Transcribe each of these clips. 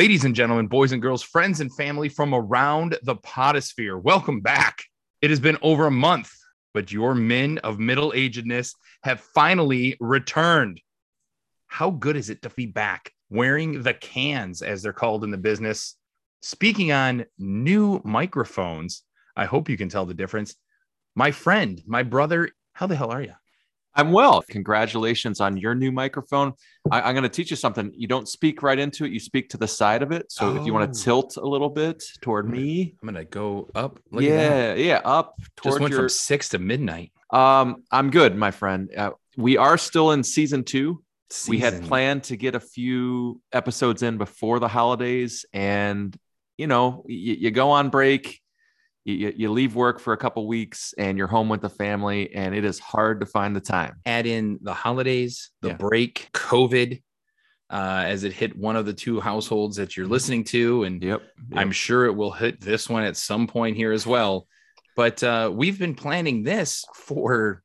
Ladies and gentlemen, boys and girls, friends and family from around the podosphere, welcome back. It has been over a month, but your men of middle agedness have finally returned. How good is it to be back wearing the cans, as they're called in the business? Speaking on new microphones, I hope you can tell the difference. My friend, my brother, how the hell are you? I'm well. Congratulations on your new microphone. I, am going to teach you something. You don't speak right into it, you speak to the side of it. So oh. if you want to tilt a little bit toward me, I'm going to go up. Look yeah, yeah, up toward Just went your... from six to midnight. Um, I'm good, my friend. Uh, we are still in season two. Season. We had planned to get a few episodes in before the holidays, and you know, you, you go on break you, you leave work for a couple weeks and you're home with the family and it is hard to find the time. Add in the holidays the yeah. break covid uh, as it hit one of the two households that you're listening to and yep, yep. i'm sure it will hit this one at some point here as well. But uh, we've been planning this for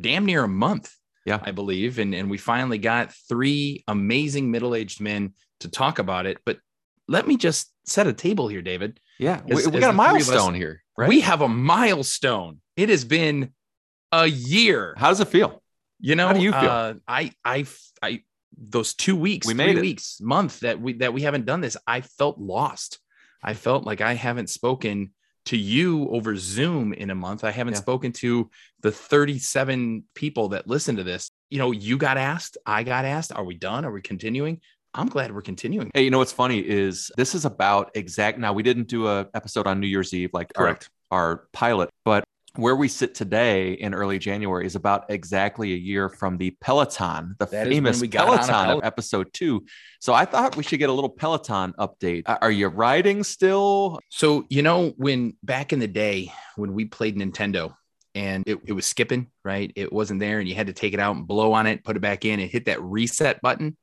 damn near a month yeah. I believe and, and we finally got three amazing middle-aged men to talk about it. But let me just set a table here david yeah, as, we, we got a milestone here, right? We have a milestone. It has been a year. How does it feel? You know, how do you feel? Uh, I, I, I, those two weeks, we made weeks, month that we that we haven't done this. I felt lost. I felt like I haven't spoken to you over Zoom in a month. I haven't yeah. spoken to the 37 people that listen to this. You know, you got asked, I got asked, are we done? Are we continuing? I'm glad we're continuing. Hey, you know what's funny is this is about exact. Now we didn't do a episode on New Year's Eve like correct our, our pilot, but where we sit today in early January is about exactly a year from the Peloton, the that famous Peloton of episode two. So I thought we should get a little Peloton update. Are you riding still? So, you know, when back in the day when we played Nintendo and it, it was skipping, right? It wasn't there and you had to take it out and blow on it, put it back in and hit that reset button.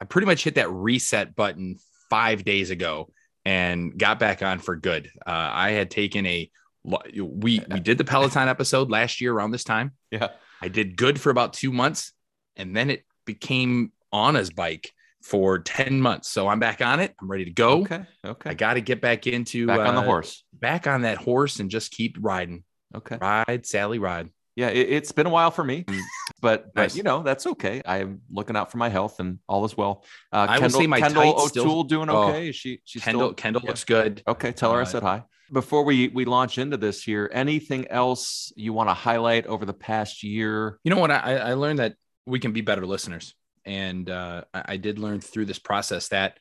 I pretty much hit that reset button five days ago and got back on for good. Uh, I had taken a we we did the Peloton episode last year around this time. Yeah, I did good for about two months, and then it became Anna's bike for 10 months. So I'm back on it. I'm ready to go. Okay. Okay. I got to get back into back on the uh, horse, back on that horse and just keep riding. Okay. Ride, Sally, ride yeah, it, has been a while for me, but nice. but you know that's okay. I am looking out for my health and all is well. Uh, I Kendall, will say my Kendall O'Toole still, doing oh, okay. Is she she's Kendall still, Kendall looks good. Okay, tell her uh, I said hi. Before we we launch into this here, anything else you want to highlight over the past year? You know what? I, I learned that we can be better listeners, and uh, I, I did learn through this process that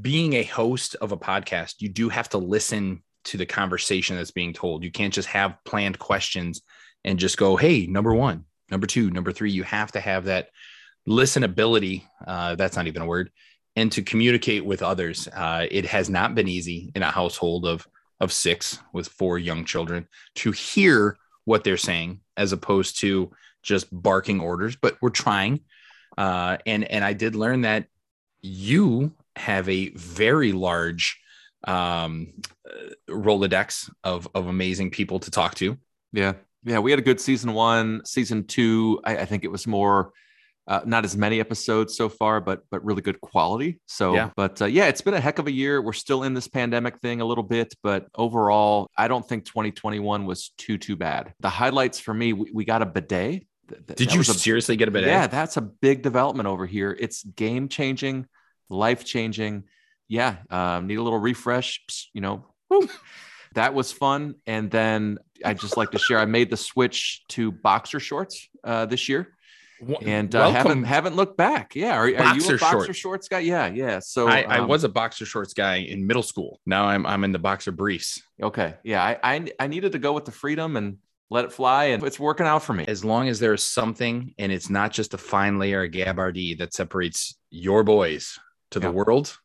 being a host of a podcast, you do have to listen to the conversation that's being told. You can't just have planned questions and just go, hey, number one, number two, number three. You have to have that listenability. Uh, that's not even a word. And to communicate with others. Uh, it has not been easy in a household of of six with four young children to hear what they're saying as opposed to just barking orders. But we're trying. Uh, and and I did learn that you have a very large um, Rolodex of of amazing people to talk to. Yeah, yeah, we had a good season one. Season two, I, I think it was more. Uh, not as many episodes so far, but but really good quality. So, yeah. but uh, yeah, it's been a heck of a year. We're still in this pandemic thing a little bit, but overall, I don't think 2021 was too too bad. The highlights for me, we, we got a bidet. Did you a, seriously get a bidet? Yeah, that's a big development over here. It's game changing, life changing yeah, um, need a little refresh. You know, that was fun. And then I just like to share. I made the switch to boxer shorts uh, this year, and uh, haven't haven't looked back. Yeah, are, are you a boxer shorts. shorts guy? Yeah, yeah. So I, I um, was a boxer shorts guy in middle school. Now I'm I'm in the boxer briefs. Okay, yeah. I, I I needed to go with the freedom and let it fly and it's working out for me as long as there's something and it's not just a fine layer of gabardine that separates your boys to yeah. the world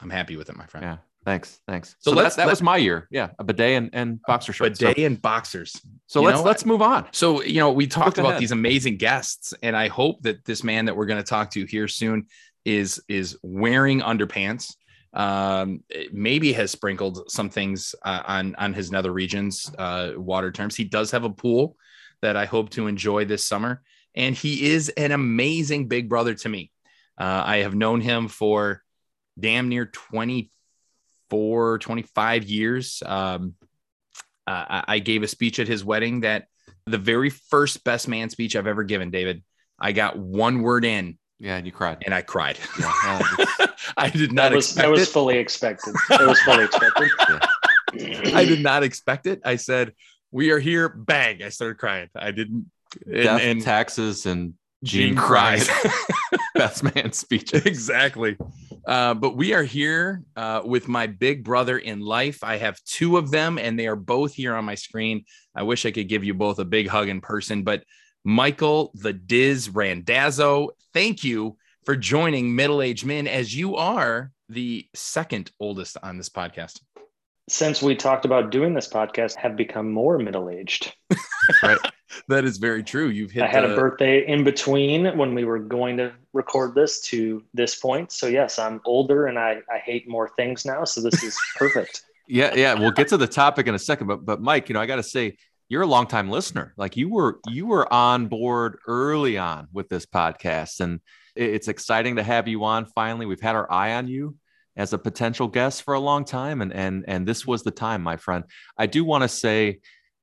I'm happy with it, my friend. Yeah. Thanks. Thanks. So, so that, that was my year. Yeah. A bidet and, and boxer shorts. Bidet so, and boxers. So let's let's move on. So, you know, we talked about ahead. these amazing guests, and I hope that this man that we're going to talk to here soon is is wearing underpants. Um, maybe has sprinkled some things uh, on on his nether regions, uh, water terms. He does have a pool that I hope to enjoy this summer, and he is an amazing big brother to me. Uh, I have known him for damn near 24, 25 years. Um, uh, I I gave a speech at his wedding that the very first best man speech I've ever given, David. I got one word in Yeah, and you cried. and I cried. Yeah, yeah, I did not That was expect that was fully expected. That was fully expected. I did not expect it. I said, "We are here." Bang! I started crying. I didn't. And, Death, and taxes, and Gene Gene cried. cried. best man speeches. exactly. Uh, but we are here uh, with my big brother in life. I have two of them, and they are both here on my screen. I wish I could give you both a big hug in person, but Michael the Diz Randazzo, thank you for joining Middle Aged Men as you are the second oldest on this podcast. Since we talked about doing this podcast, have become more middle aged. Right. That is very true. You've hit I had the- a birthday in between when we were going to record this to this point. So yes, I'm older and I, I hate more things now. So this is perfect. Yeah, yeah. We'll get to the topic in a second, but but Mike, you know, I got to say, you're a longtime listener. Like you were you were on board early on with this podcast, and it's exciting to have you on. Finally, we've had our eye on you as a potential guest for a long time, and and and this was the time, my friend. I do want to say,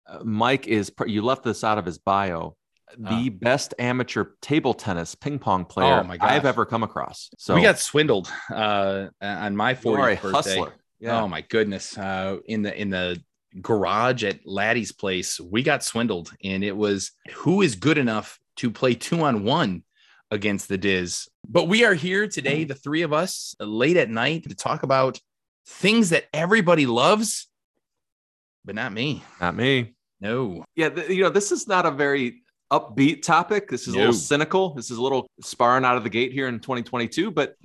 uh, Mike is you left this out of his bio. The best amateur table tennis ping pong player Oh, my gosh. I've ever come across. So we got swindled uh, on my you are a 40th birthday. hustler. Yeah. Oh my goodness! Uh, in the in the garage at Laddie's place, we got swindled, and it was who is good enough to play two on one against the Diz. But we are here today, the three of us, late at night, to talk about things that everybody loves, but not me. Not me. No, Yeah, th- you know, this is not a very upbeat topic. This is a little cynical. This is a little sparring out of the gate here in 2022. But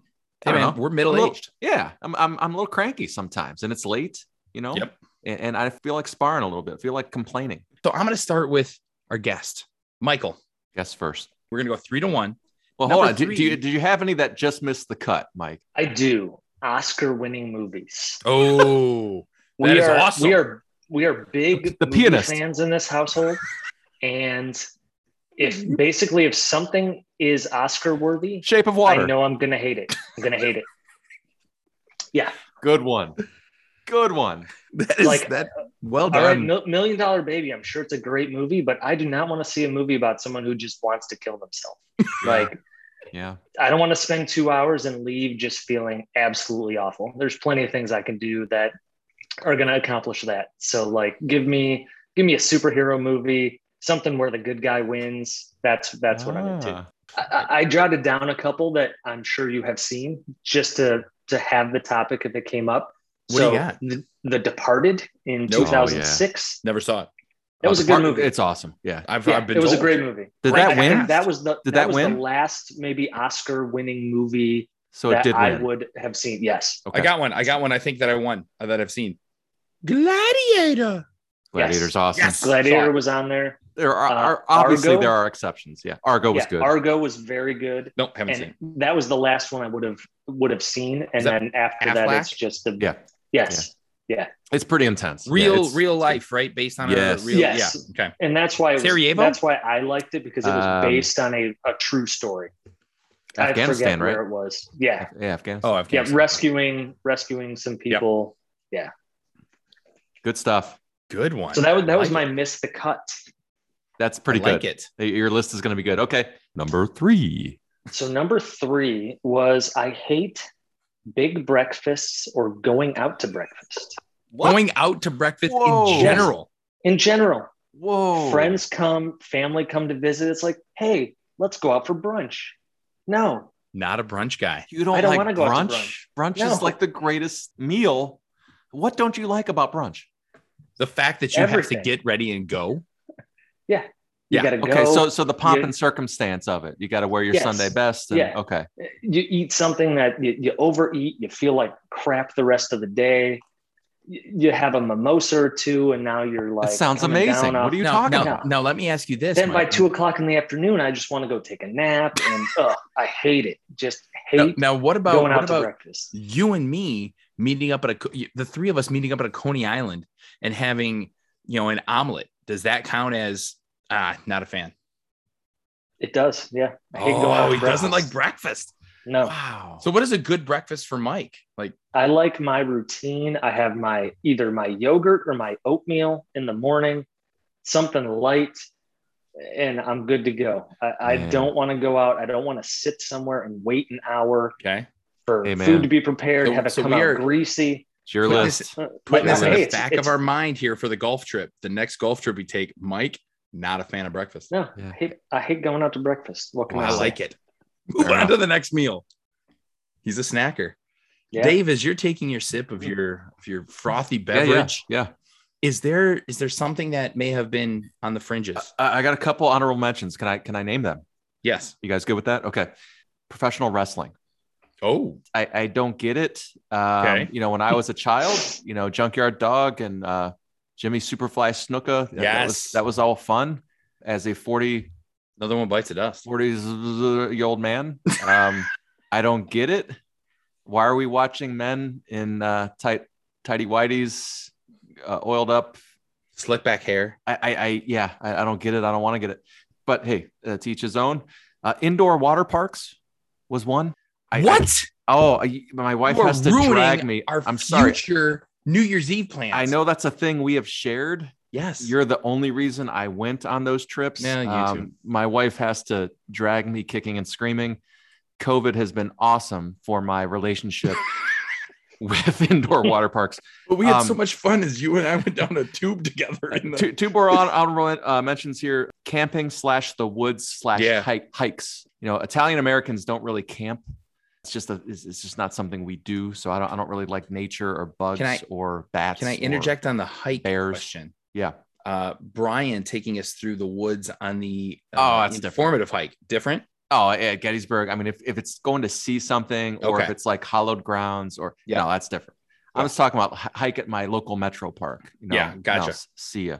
I hey don't man, know. we're middle aged. Yeah, I'm, I'm I'm a little cranky sometimes, and it's late. You know. Yep. And, and I feel like sparring a little bit. I feel like complaining. So I'm going to start with our guest, Michael. Guest first. We're going to go three to one. Well, Number hold on. Do, do you do you have any that just missed the cut, Mike? I do. Oscar winning movies. Oh, We That is are awesome. we are we are big The movie pianist. fans in this household. And if basically if something is Oscar worthy, Shape of Water. I know I'm gonna hate it. I'm gonna hate it. Yeah. Good one. Good one. that is Like- that. Well All right, done. Mil- Million Dollar Baby. I'm sure it's a great movie, but I do not want to see a movie about someone who just wants to kill themselves. Like, Yeah. I don't want to spend two hours and leave just feeling absolutely awful. There's plenty of things I can do that are going to accomplish that. So, like, give me give me a superhero movie, something where the good guy wins. That's that's what I'm into. Ah. I, I- I jotted down a couple that I'm sure you have seen just to to have the topic if it came up. What do so, you got? The, the Departed in Nope. 2006. Never saw it. That was Oh, a good movie. It's awesome. Yeah. I've, Yeah, I've been it was told. a great movie. Did Right, that win? That was the Did that, that was win? the last maybe Oscar winning movie So it that did I would have seen. Yes. Okay. I got one. I got one. I think that I won uh, that I've seen. Gladiator. Gladiator's Yes. awesome. Yes. Gladiator was on there. There are, Uh, are obviously Argo? there are exceptions. Yeah. Argo was yeah, good. Argo was very good. Nope, haven't And seen. that was the last one I would have would have seen. And Is then after that it's just the Yeah. Yes. Yeah. It's pretty intense. Real, it's- real life, right? Based on Yes. a real. Yes. Yeah. Okay. And that's why it was, Sarajevo? that's why I liked it because it was Um, based on a, a true story. I Afghanistan, forget right? where it was. Yeah. Yeah, Afghanistan. Oh, Afghanistan. Yeah. Rescuing rescuing some people. Yeah. Good stuff. Good one. So that was that was Like my it. miss the cut. That's pretty I like good. it. Your list is going to be good. Okay. Number three. So number three was I hate big breakfasts or going out to breakfast Going out to breakfast Whoa. in general. in general. Whoa. Friends come, family come to visit. It's like, hey, let's go out for brunch. No, Not a brunch guy. You don't, I don't like wanna go out brunch? to Brunch, No. is like the greatest meal. What don't you like about brunch? The fact that you Everything. have to get ready and go. you Yeah, gotta go. Okay, so so the pomp you- and circumstance of it. You got to wear your Yes. Sunday best. And, Yeah. Okay. you eat something that you, you overeat, you feel like crap the rest of the day. You, you have a mimosa or two, and now you're like, That sounds amazing. What off- are you now, talking now, about? now, let me ask you this. Then by two o'clock in the afternoon, I just want to go take a nap, and ugh, I hate it. Just Now, hate now, what about going what out to about breakfast. you and me meeting up at a co- the three of us meeting up at a Coney Island and having you know an omelet? Does that count as ah not a fan? It does, yeah. I hate going out Oh, to he doesn't like breakfast. No. Wow. So what is a good breakfast for Mike? Like I like my routine. I have my either my yogurt or my oatmeal in the morning, something light, and I'm good to go. I, I don't want to go out. I don't want to sit somewhere and wait an hour okay, for Hey, man. food to be prepared, So- have it so come out are- greasy. it's your Put list. this- Uh, putting this in the back of our mind here for the golf trip. The next golf trip we take, Mike, not a fan of breakfast. No, Yeah. I hate I hate going out to breakfast. What can Wow. I I say? like it. Move on to the next meal. He's a snacker. Yeah. Dave, as you're taking your sip of your of your frothy Yeah, yeah, beverage, yeah. is there is there something that may have been on the fringes? I, I got a couple honorable mentions. Can I can I name them? yes. You guys good with that? Okay. Professional wrestling. Oh, I, I don't get it. Um, Okay. You know, when I was a child, you know, Junkyard Dog and uh, Jimmy Superfly Snuka, that- that, Yes. was, that was all fun. As a 40, another one bites the dust. 40 year old man, um, I don't get it. Why are we watching men in uh, tight, tighty whities, uh, oiled up? Slick back hair. I, I, I yeah, I, I don't get it. I don't want to get it. But hey, uh, to each his own. Uh, indoor water parks was one. I, what? I- oh, I, my wife has to drag me. Our I'm sorry. future New Year's Eve plans. I know that's a thing we have shared. Yes. You're the only reason I went on those trips. Um, Yeah, you too. my wife has to drag me kicking and screaming. COVID has been awesome for my relationship with indoor water parks. but we had um, so much fun as you and I went down a tube together. In the, more hon- honorable uh, mentions here: camping slash the woods slash Yeah. hike, hikes. You know, Italian Americans don't really camp. It's just a, it's, it's just not something we do. So I don't, I don't really like nature or bugs I- or bats. Can I interject on the hike bears. question? Yeah. Uh, Brian taking us through the woods on the uh, Oh, that's different. informative hike. Different. Oh, at Gettysburg. I mean, if, if it's going to see something or if it's like hollowed grounds or, Yeah. no, that's different. I was talking about hi- hike at my local metro park. You know, Yeah, gotcha. no, s- see ya.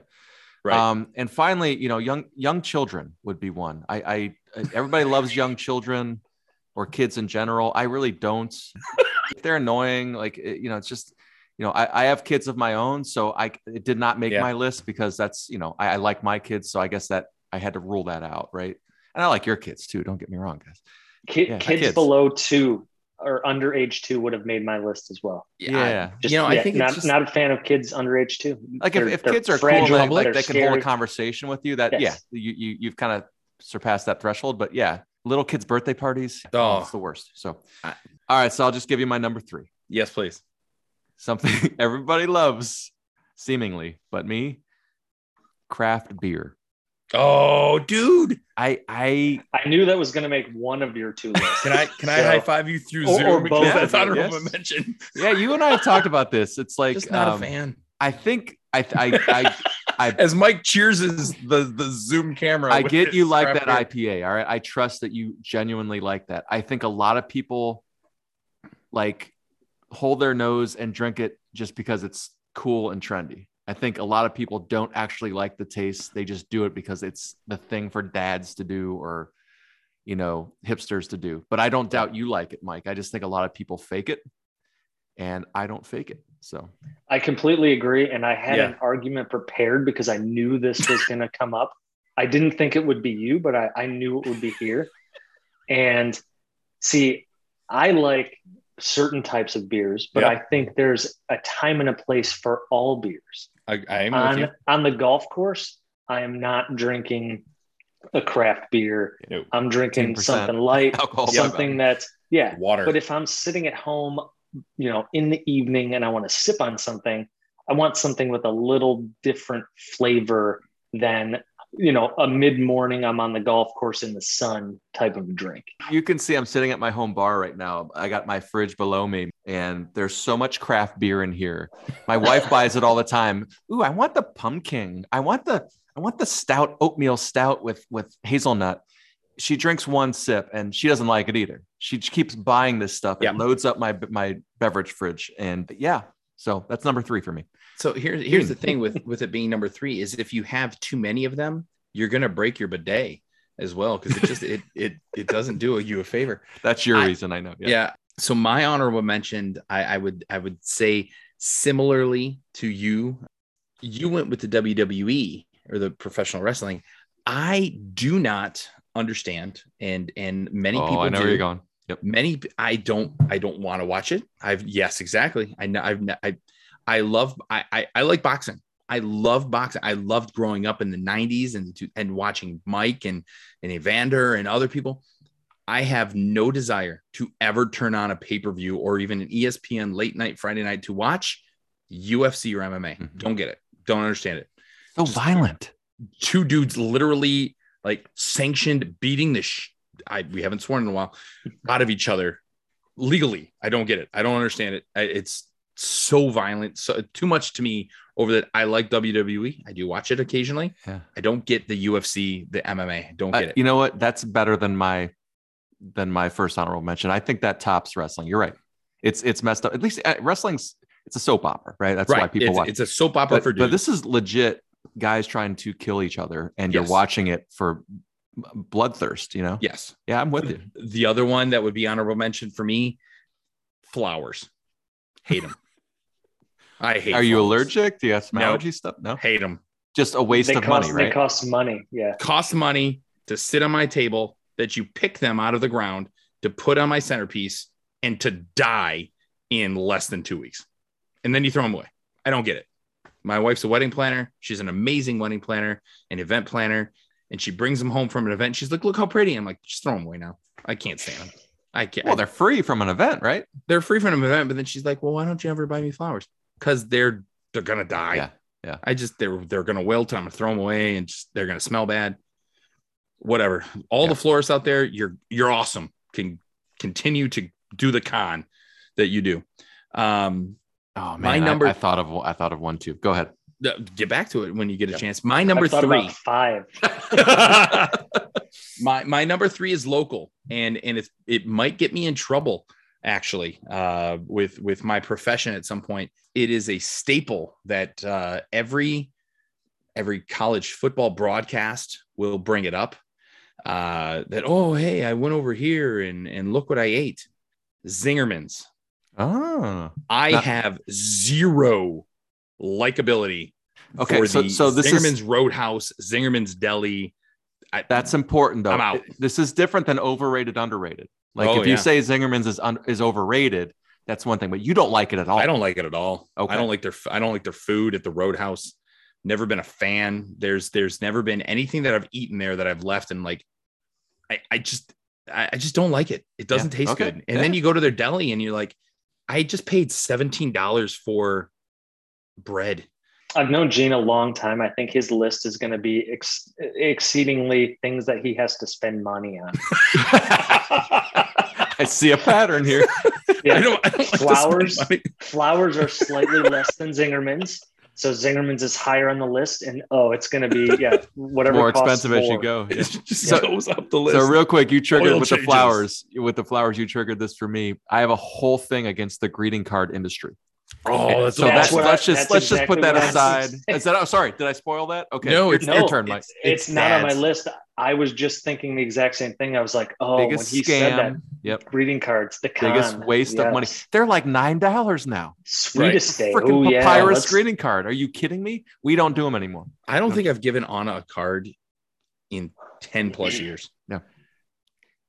Right. Um, and finally, you know, young young children would be one. I, I everybody loves young children or kids in general. I really don't. if they're annoying, like it- you know, it's just you know, I, I have kids of my own, so I it did not make Yeah. my list because that's you know I, I like my kids, so I guess that I had to rule that out, right? And I like your kids too. Don't get me wrong, guys. Ki- Yeah, kids, kids. below two or under age two would have made my list as well. Yeah. Just, you know, I think not, it's just, not a fan of kids under age two. Like if, They're- if they're kids are fragile, cool, like, but like they're they can hold a conversation with you. That Yes. yeah, you, you you've kind of surpassed that threshold. But yeah, little kids' birthday parties, oh, Oh. it's the worst. So, I- all right, so I'll just give you my number three. yes, please. Something everybody loves, seemingly, but me, craft beer. Oh, dude. I I I knew that was going to make one of your two lists. Can I can I high five you through Or- Zoom? or because both that's of you, honorable yes. mention. yeah, you and I have talked about this. It's like Just not um, a fan. I think I I I As Mike cheers the the Zoom camera. I get you like that. IPA. All right. I trust that you genuinely like that. I think a lot of people like hold their nose and drink it just because it's cool and trendy. I think a lot of people don't actually like the taste. They just do it because it's the thing for dads to do or, you know, hipsters to do. But I don't doubt you like it, Mike. I just think a lot of people fake it and I don't fake it. So, I completely agree. And I had Yeah. an argument prepared because I knew this was going to come up. I didn't think it would be you, but I, I knew it would be here. And see, I like certain types of beers, but Yeah. I think there's a time and a place for all beers. I, I am On, on the golf course, I am not drinking a craft beer. No. I'm drinking something light, alcohol. something that's, yeah, Water. but if I'm sitting at home, you know, in the evening and I want to sip on something, I want something with a little different flavor than, you know, a mid morning, I'm on the golf course in the sun type of drink. you can see I'm sitting at my home bar right now. I got my fridge below me, and there's so much craft beer in here. My wife buys it all the time. Ooh, I want the pumpkin. I want the I want the stout oatmeal stout with with hazelnut. She drinks one sip and she doesn't like it either. She keeps buying this stuff. It Yeah. loads up my my beverage fridge, and yeah. So that's number three for me. So here's here's the thing with with it being number three is if you have too many of them, you're gonna break your bidet as well because it just it it it doesn't do you a favor. That's your I- reason, I know. Yeah. So my honorable mentioned, I, I would I would say similarly to you, you went with the WWE or the professional wrestling. I do not understand, and and many oh, people I know do. where you're going. Yep. Many I don't I don't want to watch it. I've yes, exactly. I know I've I I love I, I I like boxing. I love boxing. I loved growing up in the 90s and and watching Mike and and Evander and other people. I have no desire to ever turn on a pay-per-view or even an ESPN late night Friday night to watch UFC or MMA. Mhm. Don't get it. Don't understand it. So violent. Two dudes literally like sanctioned beating the sh- I we haven't sworn in a while out of each other legally. I don't get it. I don't understand it. I, it's so violent, so too much to me over that. I like WWE. I do watch it occasionally. Yeah. I don't get the UFC, the MMA. Don't get it. you know what? That's better than my than my first honorable mention. I think that tops wrestling. You're right. It's it's messed up. At least uh, wrestling's it's a soap opera, right? That's why people it's, watch. it's a soap opera but, for but this is legit guys trying to kill each other, and Yes. you're watching it for bloodthirst. You know? yes. Yeah, I'm with you. The other one that would be honorable mention for me, flowers. Hate them. I hate. Are you flowers. allergic? Do you have some No. allergy stuff? No. Hate them. Just a waste they of cost, money, They right? cost money. Yeah. Cost money to sit on my table. That you pick them out of the ground to put on my centerpiece and to die in less than two weeks, and then you throw them away. I don't get it. My wife's a wedding planner. She's an amazing wedding planner, an event planner, and she brings them home from an event. She's like, "Look how pretty." I'm like, "Just throw them away now. I can't stand them. I can't." well, they're free from an event, right? they're free from an event, but then she's like, "Well, why don't you ever buy me flowers?" Because they're they're gonna die. Yeah, yeah. I just they're they're gonna wilt. I'm gonna throw them away, and just they're gonna smell bad. Whatever. All Yeah. the florists out there, you're you're awesome. Can continue to do the con that you do. Um, Oh man, My number- I, thought of I thought of one too. Go ahead. get back to it when you get a Yep. chance. My number three. about five. my my number three is local and and it's it might get me in trouble actually uh with with my profession at some point it is a staple that uh every every college football broadcast will bring it up uh that oh hey i went over here and and look what i ate zingerman's Oh, i Now- have zero likability Okay, for so- the so this is- zingerman's roadhouse zingerman's deli I, that's important though. I'm out. This is different than overrated, underrated. Like Oh, if you yeah. say Zingerman's is un- is overrated, that's one thing, but you don't like it at all. I don't like it at all. Okay. I don't like their I don't like their food at the Roadhouse. Never been a fan. There's there's never been anything that I've eaten there that I've left and like I I just I, I just don't like it. It doesn't Yeah, taste okay, good. And yeah. then you go to their deli and you're like, I just paid seventeen dollars for bread. I've known Gene a long time. I think his list is going to be ex- exceedingly things that he has to spend money on. I see a pattern here. Yeah. I don't, I don't like Flowers. Flowers are slightly less than Zingerman's. So Zingerman's is higher on the list. And oh, it's going to be, yeah, whatever. More it costs expensive as you go. Yeah. It just So- goes up the list. So real quick, you triggered Oil with the flowers. With the flowers, you triggered this for me. I have a whole thing against the greeting card industry. oh, that's so so that's, what I- let's just that's let's just put that what I was aside. Is that oh sorry, did I spoil that? Okay. No, it's- your No, turn, Mike. it's, it's not on my list. I was just thinking the exact same thing. I was like, oh, Biggest when he said that, scam. Yep. greeting cards, the con, Biggest waste of money. They're like nine dollars now. Sweetest day. Freaking Oh, yeah. papyrus let's- greeting card. Are you kidding me? We don't do them anymore. I don't think I've given Anna a card in 10 plus years. No.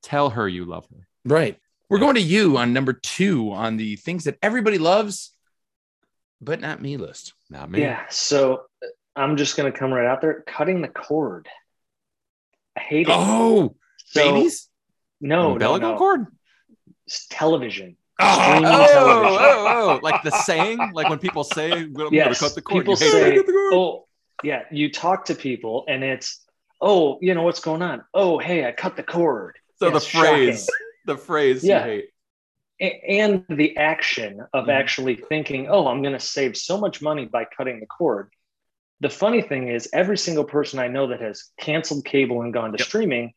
Tell her you love her. Right. We're Yeah. going to you on number two on the things that everybody loves, but not me list. Not me. Yeah. So uh, I'm just going to come right out there. Cutting the cord. I hate it. Oh, so, babies. No, no, Umbilical no. cord. It's television. Oh, Oh, television. oh, oh, like the saying, like when people say, "I'm going to Yes, cut the cord." people say, the cord? Oh, yeah. You talk to people and it's, oh, you know what's going on? Oh, hey, I cut the cord. so the phrase, the phrase Yeah. you hate. And the action of Mhm. actually thinking, oh, I'm going to save so much money by cutting the cord. The funny thing is, every single person I know that has canceled cable and gone to Yep. streaming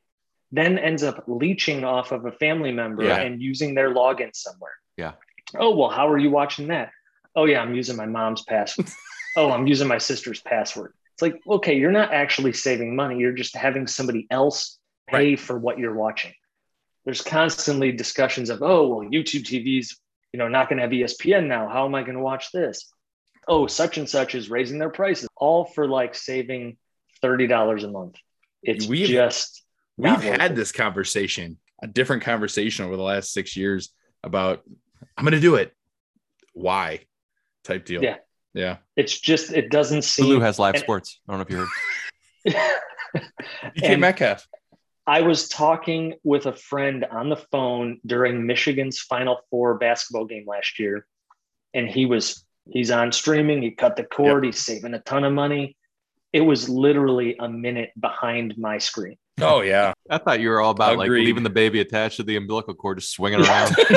then ends up leeching off of a family member Yeah. and using their login somewhere. Yeah. Oh, well, how are you watching that? Oh, yeah, I'm using my mom's password. oh, I'm using my sister's password. It's like, okay, you're not actually saving money. You're just having somebody else pay for what you're watching. There's constantly discussions of, oh, well, YouTube TV's, you know, not going to have ESPN now. How am I going to watch this? Oh, such and such is raising their prices, all for like saving thirty dollars a month. It's We've- just We've had it. this conversation a different conversation over the last six years about I'm going to do it. Why? Type deal. Yeah. Yeah. It's just it doesn't seem. Hulu has live and- sports. I don't know if you heard. DK And- Metcalf. I was talking with a friend on the phone during Michigan's Final Four basketball game last year, and he was he's on streaming. He cut the cord. He's saving a ton of money. It was literally a minute behind my screen. Oh yeah. I thought you were all about like leaving the baby attached to the umbilical cord, just swinging around.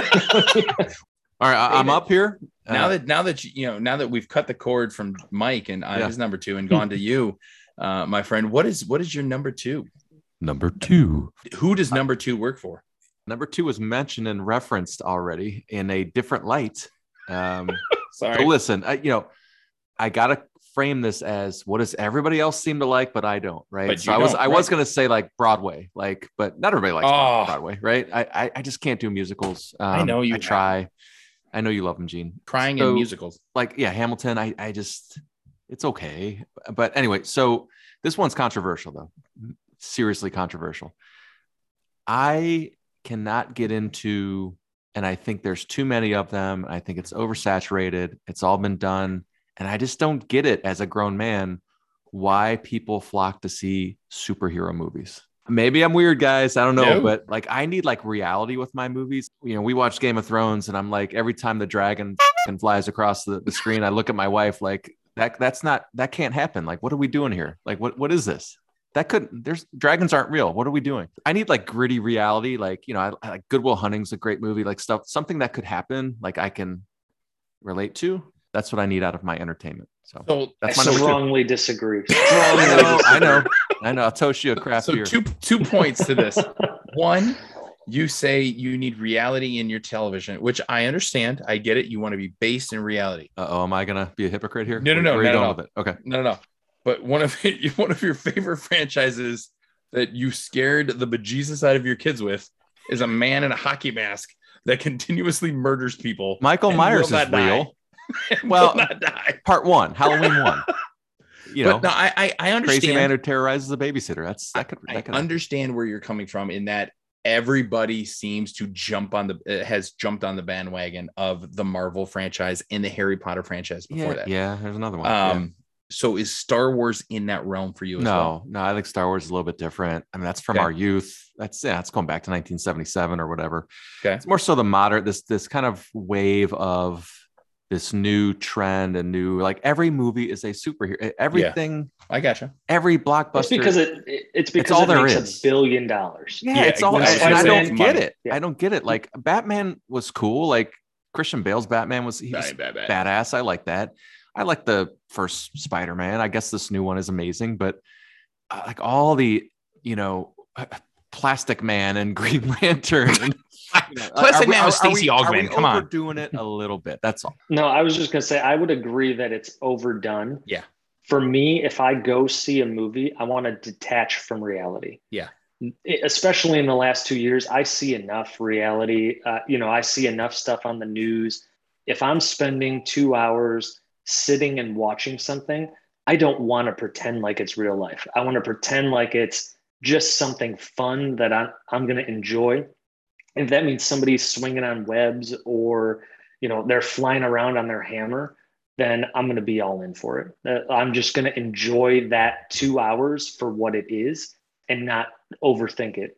all right, I, am up here. now Uh, that now that you, you know now that we've cut the cord from Mike and uh, Yeah. his number two and gone to you, uh, my friend, what is what is your number two? number two. Who does number two work for? Number two was mentioned and referenced already in a different light. Um, Sorry. so listen, I, you know, I gotta frame this as what does everybody else seem to like, but I don't, right? So I was I was gonna say like Broadway, like, but not everybody likes Oh. Broadway, right? I, I I just can't do musicals. Um, I know you I try. I know you love them, Gene. Crying So- in musicals. like yeah hamilton i i just it's okay but anyway so this one's controversial though seriously controversial i cannot get into and i think there's too many of them i think it's oversaturated it's all been done and i just don't get it as a grown man why people flock to see superhero movies. Maybe i'm weird guys i don't know No. but like i need like reality with my movies. You know we watch game of thrones and i'm like every time the dragon flies across the, the screen i look at my wife like that that's not that can't happen. Like what are we doing here? Like what what is this that could there's dragons aren't real what are we doing i need like gritty reality like you know I, I like goodwill hunting's a great movie like stuff something that could happen like i can relate to that's what i need out of my entertainment so So That's my number two. Strongly disagree. I know, I know, I know. I'll toast you a craft so beer. two two points to this. One, you say you need reality in your television, which I understand. I get it. You want to be based in reality. Uh oh, am I gonna be a hypocrite here? No, no, no, Where are you not at going all. with it? Okay. No, no, no. But one of one of your favorite franchises that you scared the bejesus out of your kids with is a man in a hockey mask that continuously murders people. Michael Myers is real. Well, will not die. Part one, Halloween one. You know, but no, I I, I understand. crazy man who terrorizes a babysitter. That's that could I that could understand where you're coming from in that everybody seems to jump on the uh, has jumped on the bandwagon of the Marvel franchise and the Harry Potter franchise before yeah, that. yeah. There's another one. Yeah. So is Star Wars in that realm for you as no, well? no, I think Star Wars is a little bit different. I mean, that's from Okay. our youth. That's yeah, it's going back to 1977 or whatever. Okay. It's more so the modern this this kind of wave of this new trend and new like every movie is a superhero. Everything, I gotcha. every It's blockbuster. because it, it- it's because all it there makes is. a billion dollars. yeah, Yeah, it's all and, and I don't money. get it. Yeah. I don't get it. Like Batman was cool. Like Christian Bale's Batman was he was Bad, bad, bad. badass. I like that. I like the first Spider Man. I guess this new one is amazing, but uh, like all the, you know, Plastic Man and Green Lantern. And, you know, Plastic are Man was are- are we- Stacey are Augmon. we Come on. Doing it a little bit. That's all. No, I was just gonna say I would agree that it's overdone. Yeah. For me, if I go see a movie, I want to detach from reality. Yeah. It- especially in the last two years, I see enough reality. Uh, you know, I see enough stuff on the news. If I'm spending two hours sitting and watching something, I don't want to pretend like it's real life. I want to pretend like it's just something fun that I'm, I'm going to enjoy. If that means somebody's swinging on webs or, you know, they're flying around on their hammer, then I'm going to be all in for it. Uh, I'm just going to enjoy that two hours for what it is and not overthink it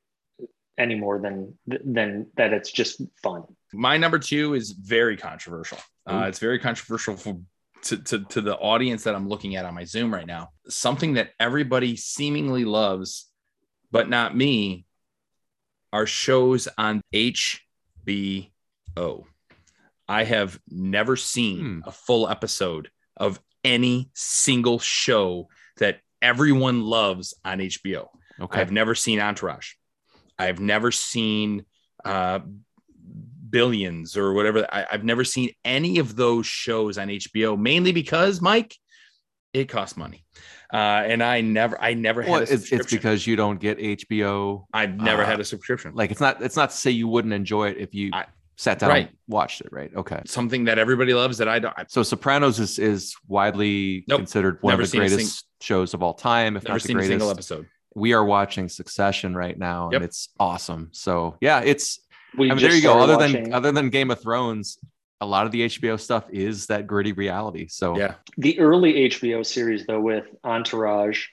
any more than than that it's just fun. My number two is very controversial. Uh, it's very controversial for to, to, to the audience that I'm looking at on my Zoom right now. Something that everybody seemingly loves, but not me, are shows on HBO. I have never seen Hmm. a full episode of any single show that everyone loves on HBO. Okay. I've never seen Entourage. I've never seen uh, Billions or whatever. I, I've never seen any of those shows on HBO, mainly because Mike, it costs money, uh, and I never, I never had well, a it's, it's because you don't get HBO. I've never uh, had a subscription. Like it's not it's not to say you wouldn't enjoy it if you I- sat down Right. and watched it, right? Okay. Something that everybody loves that I don't. I, So Sopranos is is widely Nope. considered one of the greatest shows of all time, if never not the a single episode. we are watching Succession right now, Yep. and it's awesome. So yeah, it's We I mean, just there you go. started Other than other than Game of Thrones, a lot of the HBO stuff is that gritty reality. So Yeah. the early HBO series though with Entourage,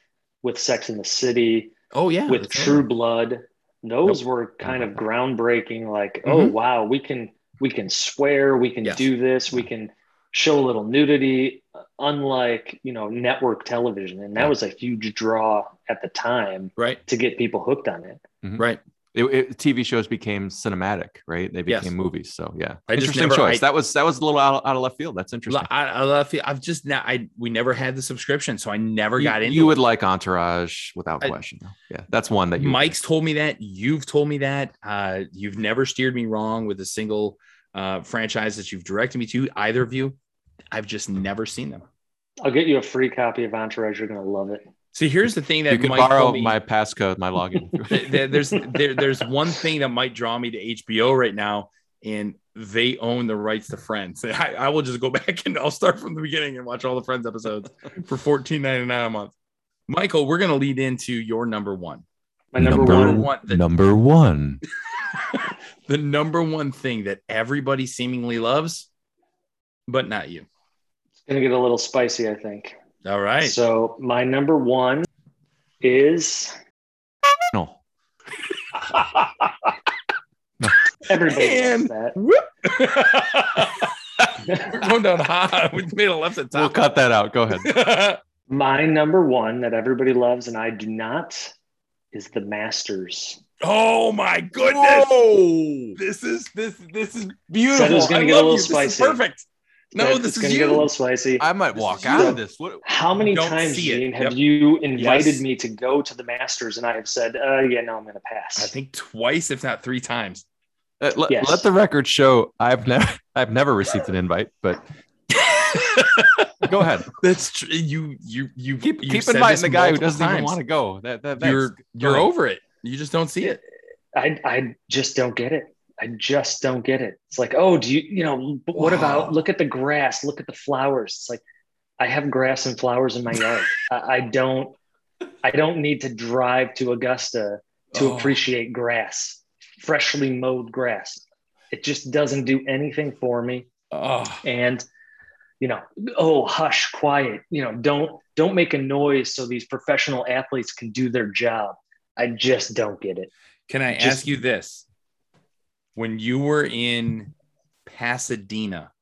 with Sex in the City, Oh yeah. with that's right. True Blood, those were kind of groundbreaking. Like, oh Mhm. wow, we can we can swear, we can Yes. do this, we can show a little nudity, unlike you know network television, and that Yeah. was a huge draw at the time Right. to get people hooked on it. Right. It, it- TV shows became cinematic, right? They Yes. became movies. So yeah, I interesting never- choice. I- that was that was a little out, out of left field. That's interesting. I, I love it. I've just now I we never had the subscription, so I never you, got into you it. would like Entourage without I- question. Yeah, that's one that you. Mike's told me that. You've told me that. Uh, you've never steered me wrong with a single uh, franchise that you've directed me to. Either of you, I've just never seen them. I'll get you a free copy of Entourage. You're gonna love it. See, here's the thing that you can Mike borrow me. my passcode, my login. Th- th- there's there, there's one thing that might draw me to HBO right now, and they own the rights to Friends. I, I will just go back and I'll start from the beginning and watch all the Friends episodes for $14.99 a month. Michael, we're gonna lead into your number one. My number, Number one, one, the, Number one. the number one thing that everybody seemingly loves, but not you. it's gonna get a little spicy, I think. All right. So my number one is No. everybody Man. loves that. We're going down hot. We made a left at top. We'll cut that out. Go ahead. My number one that everybody loves and I do not is the Masters. Oh my goodness! This is this this is beautiful. Said it was gonna I get a love little you. Spicy. perfect. No, That- this it's is gonna you. get a little spicy. I might This walk out you. of this. What? How many times, see it. Gene, have Yep. you invited Yes. me to go to the Masters and I have said, uh, yeah, no, I'm going to pass. I think twice, if not three times. Uh, let, Yes. let the record show. I've never, I've never received an invite, but go ahead. That's true. You you you Keep you keep said inviting this the guy who doesn't even want to go. That, that You're that's- you're ahead. over it. You just don't see it. I, I just don't get it. I just don't get it. It's like, oh, do you, you know, what Wow. about look at the grass, look at the flowers. It's like, I have grass and flowers in my yard. I, I don't, I don't need to drive to Augusta to Oh. appreciate grass, freshly mowed grass. It just doesn't do anything for me. Oh, And, you know, oh, hush, quiet. You know, don't don't make a noise so these professional athletes can do their job. I just don't get it. can I Just- ask you this? When you were in Pasadena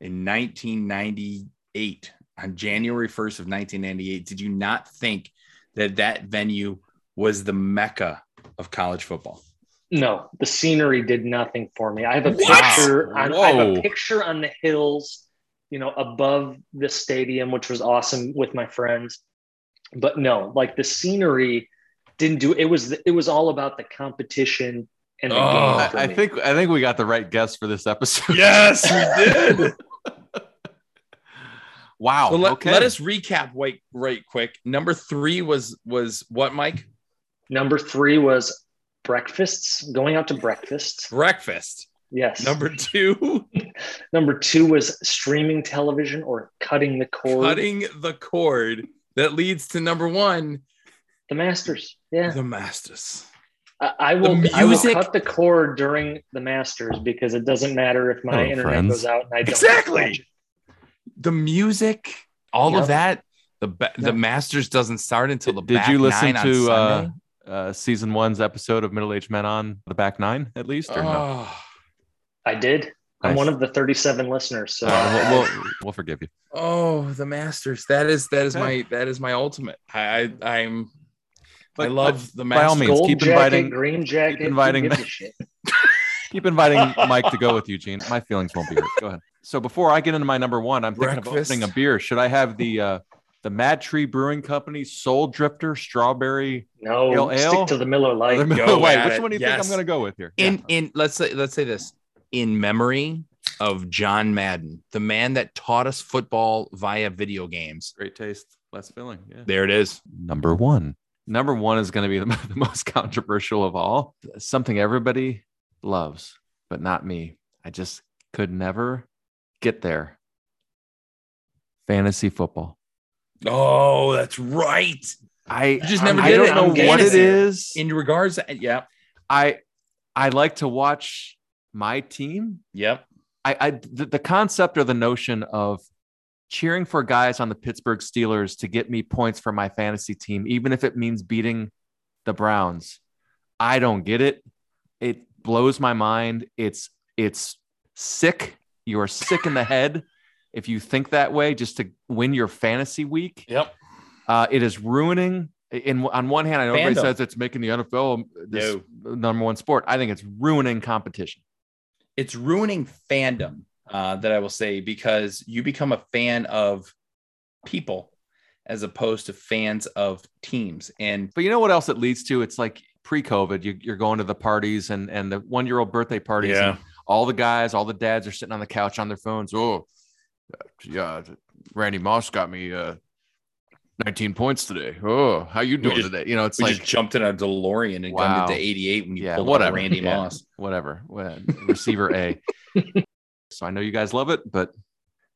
in 1998, on January 1st of 1998, did you not think that that venue was the mecca of college football? No, the scenery did nothing for me. I have a What? picture on I have a picture on the hills, you know, above the stadium, which was awesome with my friends. But no, like the scenery didn't do it was it was all about the competition and the Oh, game. I, I think I think we got the right guest for this episode. Yes, we did. wow. So let, okay. let us recap right, right quick. Number three was was what, Mike? number three was breakfasts, going out to breakfast. Breakfast. Yes. Number two, number two was streaming television or cutting the cord. cutting the cord that leads to number one, the Masters. Yeah. the Masters. I, I will. The I will cut the cord during the Masters because it doesn't matter if my Hello, internet friends. goes out and I don't Exactly. The music, all Yep. of that. The ba- the Masters doesn't start until the Did back you listen nine to uh, uh, season one's episode of Middle Aged Men on the back nine at least, or no? Oh, I did. I'm Nice. one of the 37 listeners, so Uh, we'll, we'll, we'll forgive you. oh, the Masters. That is that is Okay. my that is my ultimate. I, I I'm I But- love the by all means, gold keep jacket, inviting- green jacket, who inviting- gives a shit? Keep inviting Mike to go with you, Gene. My feelings won't be hurt. Go ahead. So before I get into my number one, I'm thinking of opening a beer. Should I have the uh, the Mad Tree Brewing Company Soul Drifter Strawberry? No, Ale, ale? stick to the Miller Lite. go Wait, which it. one do you think I'm going to go with here? in Yeah. in let's say let's say this in memory of John Madden, the man that taught us football via video games. Great taste, less filling. Yeah. There it is. Number one. Number one is going to be the, the most controversial of all. Something everybody loves, but not me. I just could never get there. Fantasy football. Oh, that's right. I just never I did don't it. know I'm what it. is. In regards, yeah, I I like to watch my team. yep. I, I the, the concept or the notion of cheering for guys on the Pittsburgh Steelers to get me points for my fantasy team, even if it means beating the Browns. I don't get it. It blows my mind. It's it's sick. You're sick in the head if you think that way just to win your fantasy week. Yep. Uh, it is ruining. In on one hand, I know everybody says it's making the NFL this number one sport. I think it's ruining competition. It's ruining fandom. Uh, that I will say because you become a fan of people as opposed to fans of teams. And But you know what else it leads to? It's like pre-COVID. You, you're going to the parties and and the one-year-old birthday parties. Yeah. And all the guys, all the dads are sitting on the couch on their phones. Oh, yeah, Randy Moss got me uh, 19 points today. Oh, how you doing just- today? You know, it's we like just jumped in a DeLorean and Wow. gunned it to 88 when you yeah, pulled whatever. up Randy Yeah, Moss. whatever. Well, Receiver A. so I know you guys love it, but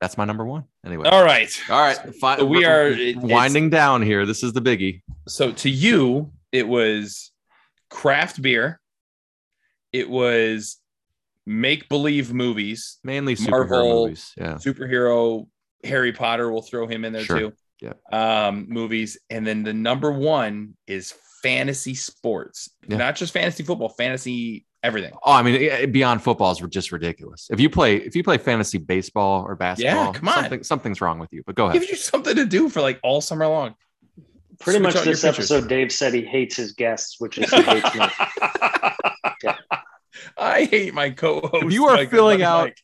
that's my number one. Anyway. All right. All right. Fi- So we are- winding down here. This is the biggie. So to you, it was craft beer. It was make believe movies, Mainly superhero Marvel, movies. Yeah. superhero, Harry Potter. We'll throw him in there Sure. too. Yeah. Um, movies, and then the number one is fantasy sports, Yeah. not just fantasy football, fantasy everything. Oh, I mean, eh, beyond football is just ridiculous. If you play, if you play fantasy baseball or basketball, yeah, come on. something, something's wrong with you. But go ahead. Gives you something to do for like all summer long. Pretty Switch much this pitchers. episode, Dave said he hates his guests, which is he hates me. Yeah. I hate my co-host. If you are my good filling out- Mike.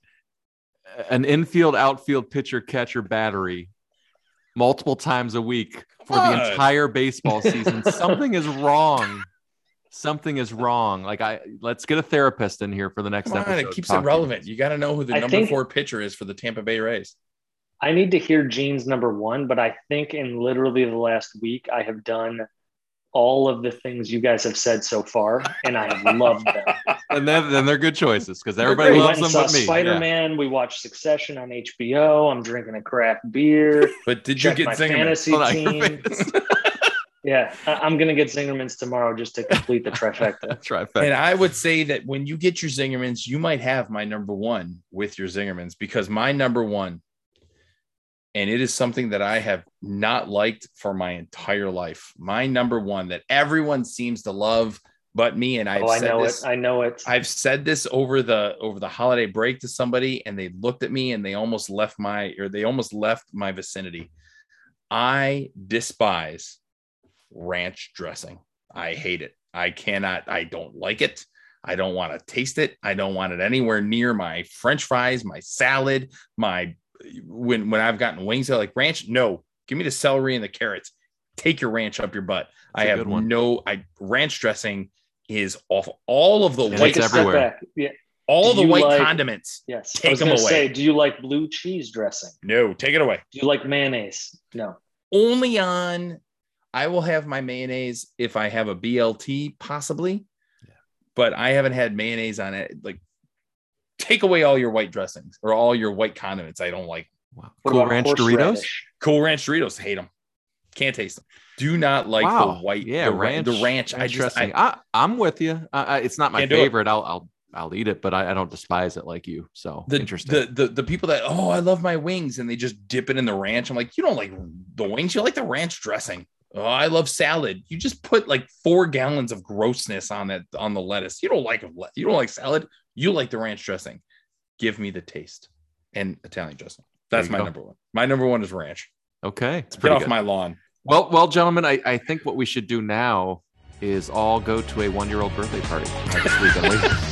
An infield, outfield, pitcher, catcher battery multiple times a week for Come the entire baseball season. something is wrong. Something is wrong. Like I, let's get a therapist in here for the next Come on, episode. it keeps it relevant. You got to know who the I number think- four pitcher is for the Tampa Bay Rays. I need to hear Gene's number one, but I think in literally the last week, I have done all of the things you guys have said so far, and I have loved them. And then, then they're good choices because everybody great. we loves them and saw but me. Spider Yeah. Man. We watched Succession on HBO. I'm drinking a craft beer. But did you get my Zingerman? fantasy Hold team. face. Yeah, I- I'm gonna get Zingerman's tomorrow just to complete the trifecta. That's right. And I would say that when you get your Zingermans, you might have my number one with your Zingermans because my number one, and it is something that I have not liked for my entire life. My number one that everyone seems to love but me, and I've oh, I said know this. it. I know it. I've said this over the over the holiday break to somebody, and they looked at me and they almost left my or they almost left my vicinity. I despise ranch dressing. I hate it. I cannot. I don't like it. I don't want to taste it. I don't want it anywhere near my French fries, my salad, my when when I've gotten wings. They're like ranch. No, give me the celery and the carrots. Take your ranch up your butt. I have one. no. I ranch dressing is awful. All of the And white Take a it's step everywhere. Yeah. all Do the white like- condiments. Yes. Take I was them gonna away. say, do you like blue cheese dressing? No, take it away. Do you like mayonnaise? No. Only on I will have my mayonnaise if I have a BLT, possibly. Yeah. But I haven't had mayonnaise on it. Like take away all your white dressings or all your white condiments. I don't like Wow. What Cool Ranch Doritos. horseradish? cool ranch Doritos. Hate them. Can't taste them. Do not like wow. the white. Yeah, the, ranch. The ranch. I just. I, I, I'm with you. I, I, it's not my Can't do it. favorite. I'll, I'll, I'll eat it, but I, I don't despise it like you. So the, interesting. the the the people that oh I love my wings and they just dip it in the ranch. I'm like you don't like the wings. You like the ranch dressing. Oh, I love salad. You just put like four gallons of grossness on that on the lettuce. You don't like you don't like salad. You like the ranch dressing. Give me the taste and Italian dressing. That's my go. number one. My number one is ranch. okay, it's Get pretty off good. my lawn. Well, well, gentlemen, I, I think what we should do now is all go to a one-year-old birthday party uh, this weekend. Wait-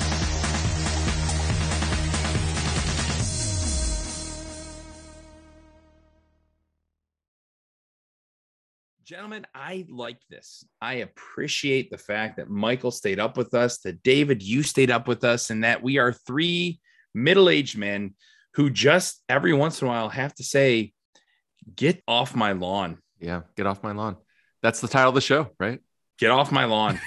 Gentlemen, I like this. I appreciate the fact that Michael stayed up with us, that David, you stayed up with us, and that we are three middle aged men who just every once in a while have to say, Get off my lawn. yeah, get off my lawn. That's the title of the show, right? Get off my lawn.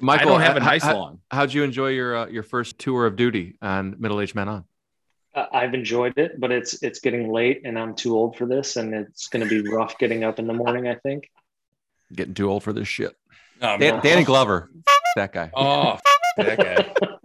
Michael, I don't have a nice how, lawn. How'd you enjoy your uh, your first tour of duty on Middle Aged Men On? I've enjoyed it, but it's it's getting late, and I'm too old for this, and it's going to be rough getting up in the morning. I think. Getting too old for this shit. Oh, Dan- Danny Glover, that guy. Oh, that guy.